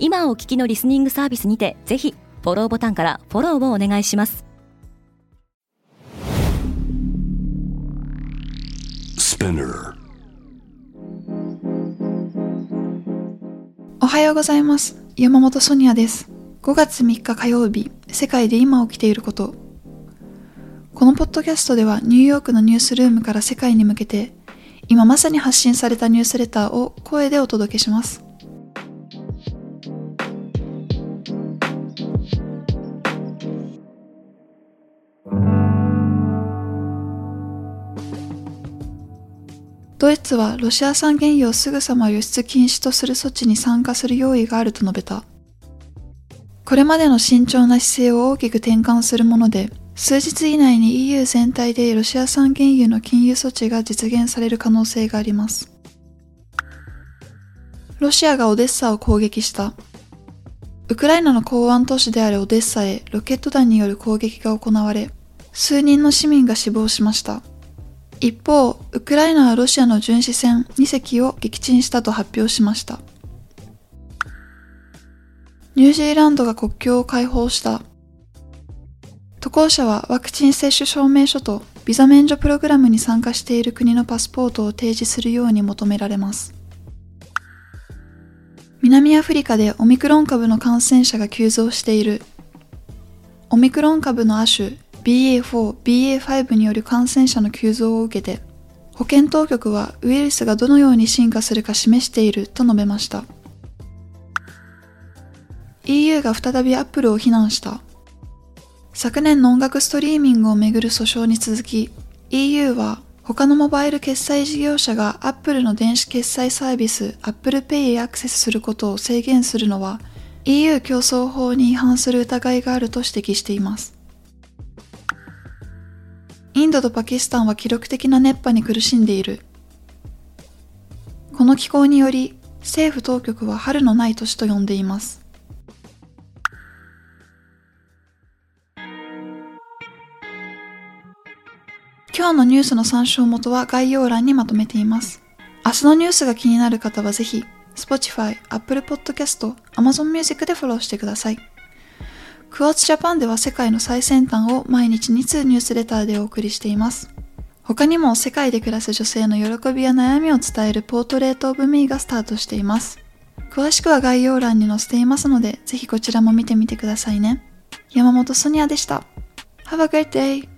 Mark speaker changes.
Speaker 1: 今お聞きのリスニングサービスにてぜひフォローボタンからフォローをお願いします。
Speaker 2: おはようございます。山本ソニアです。5月3日火曜日世界で今起きていること。このポッドキャストではニューヨークのニュースルームから世界に向けて今まさに発信されたニュースレターを声でお届けしますドイツはロシア産原油をすぐさま輸出禁止とする措置に参加する用意があると述べた。これまでの慎重な姿勢を大きく転換するもので、数日以内に EU 全体でロシア産原油の禁輸措置が実現される可能性があります。ロシアがオデッサを攻撃した。ウクライナの港湾都市であるオデッサへロケット弾による攻撃が行われ、数人の市民が死亡しました。一方、ウクライナはロシアの巡視船2隻を撃沈したと発表しました。ニュージーランドが国境を開放した。渡航者はワクチン接種証明書とビザ免除プログラムに参加している国のパスポートを提示するように求められます。南アフリカでオミクロン株の感染者が急増している。オミクロン株の亜種 BA4、BA5 による感染者の急増を受けて、保健当局はウイルスがどのように進化するか示していると述べました。EU が再びアップルを非難した。昨年の音楽ストリーミングをめぐる訴訟に続き、EU は他のモバイル決済事業者が Apple の電子決済サービス Apple Pay へアクセスすることを制限するのは EU 競争法に違反する疑いがあると指摘しています。インドとパキスタンは記録的な熱波に苦しんでいる。この気候により政府当局は春のない年と呼んでいます。今日のニュースの参照元は概要欄にまとめています。明日のニュースが気になる方はぜひ、Spotify、Apple Podcast、Amazon Music でフォローしてください。クワーツジャパンでは世界の最先端を毎日2通ニュースレターでお送りしています。他にも世界で暮らす女性の喜びや悩みを伝えるポートレートオブミーがスタートしています。詳しくは概要欄に載せていますので、ぜひこちらも見てみてくださいね。山本ソニアでした。Have a great day!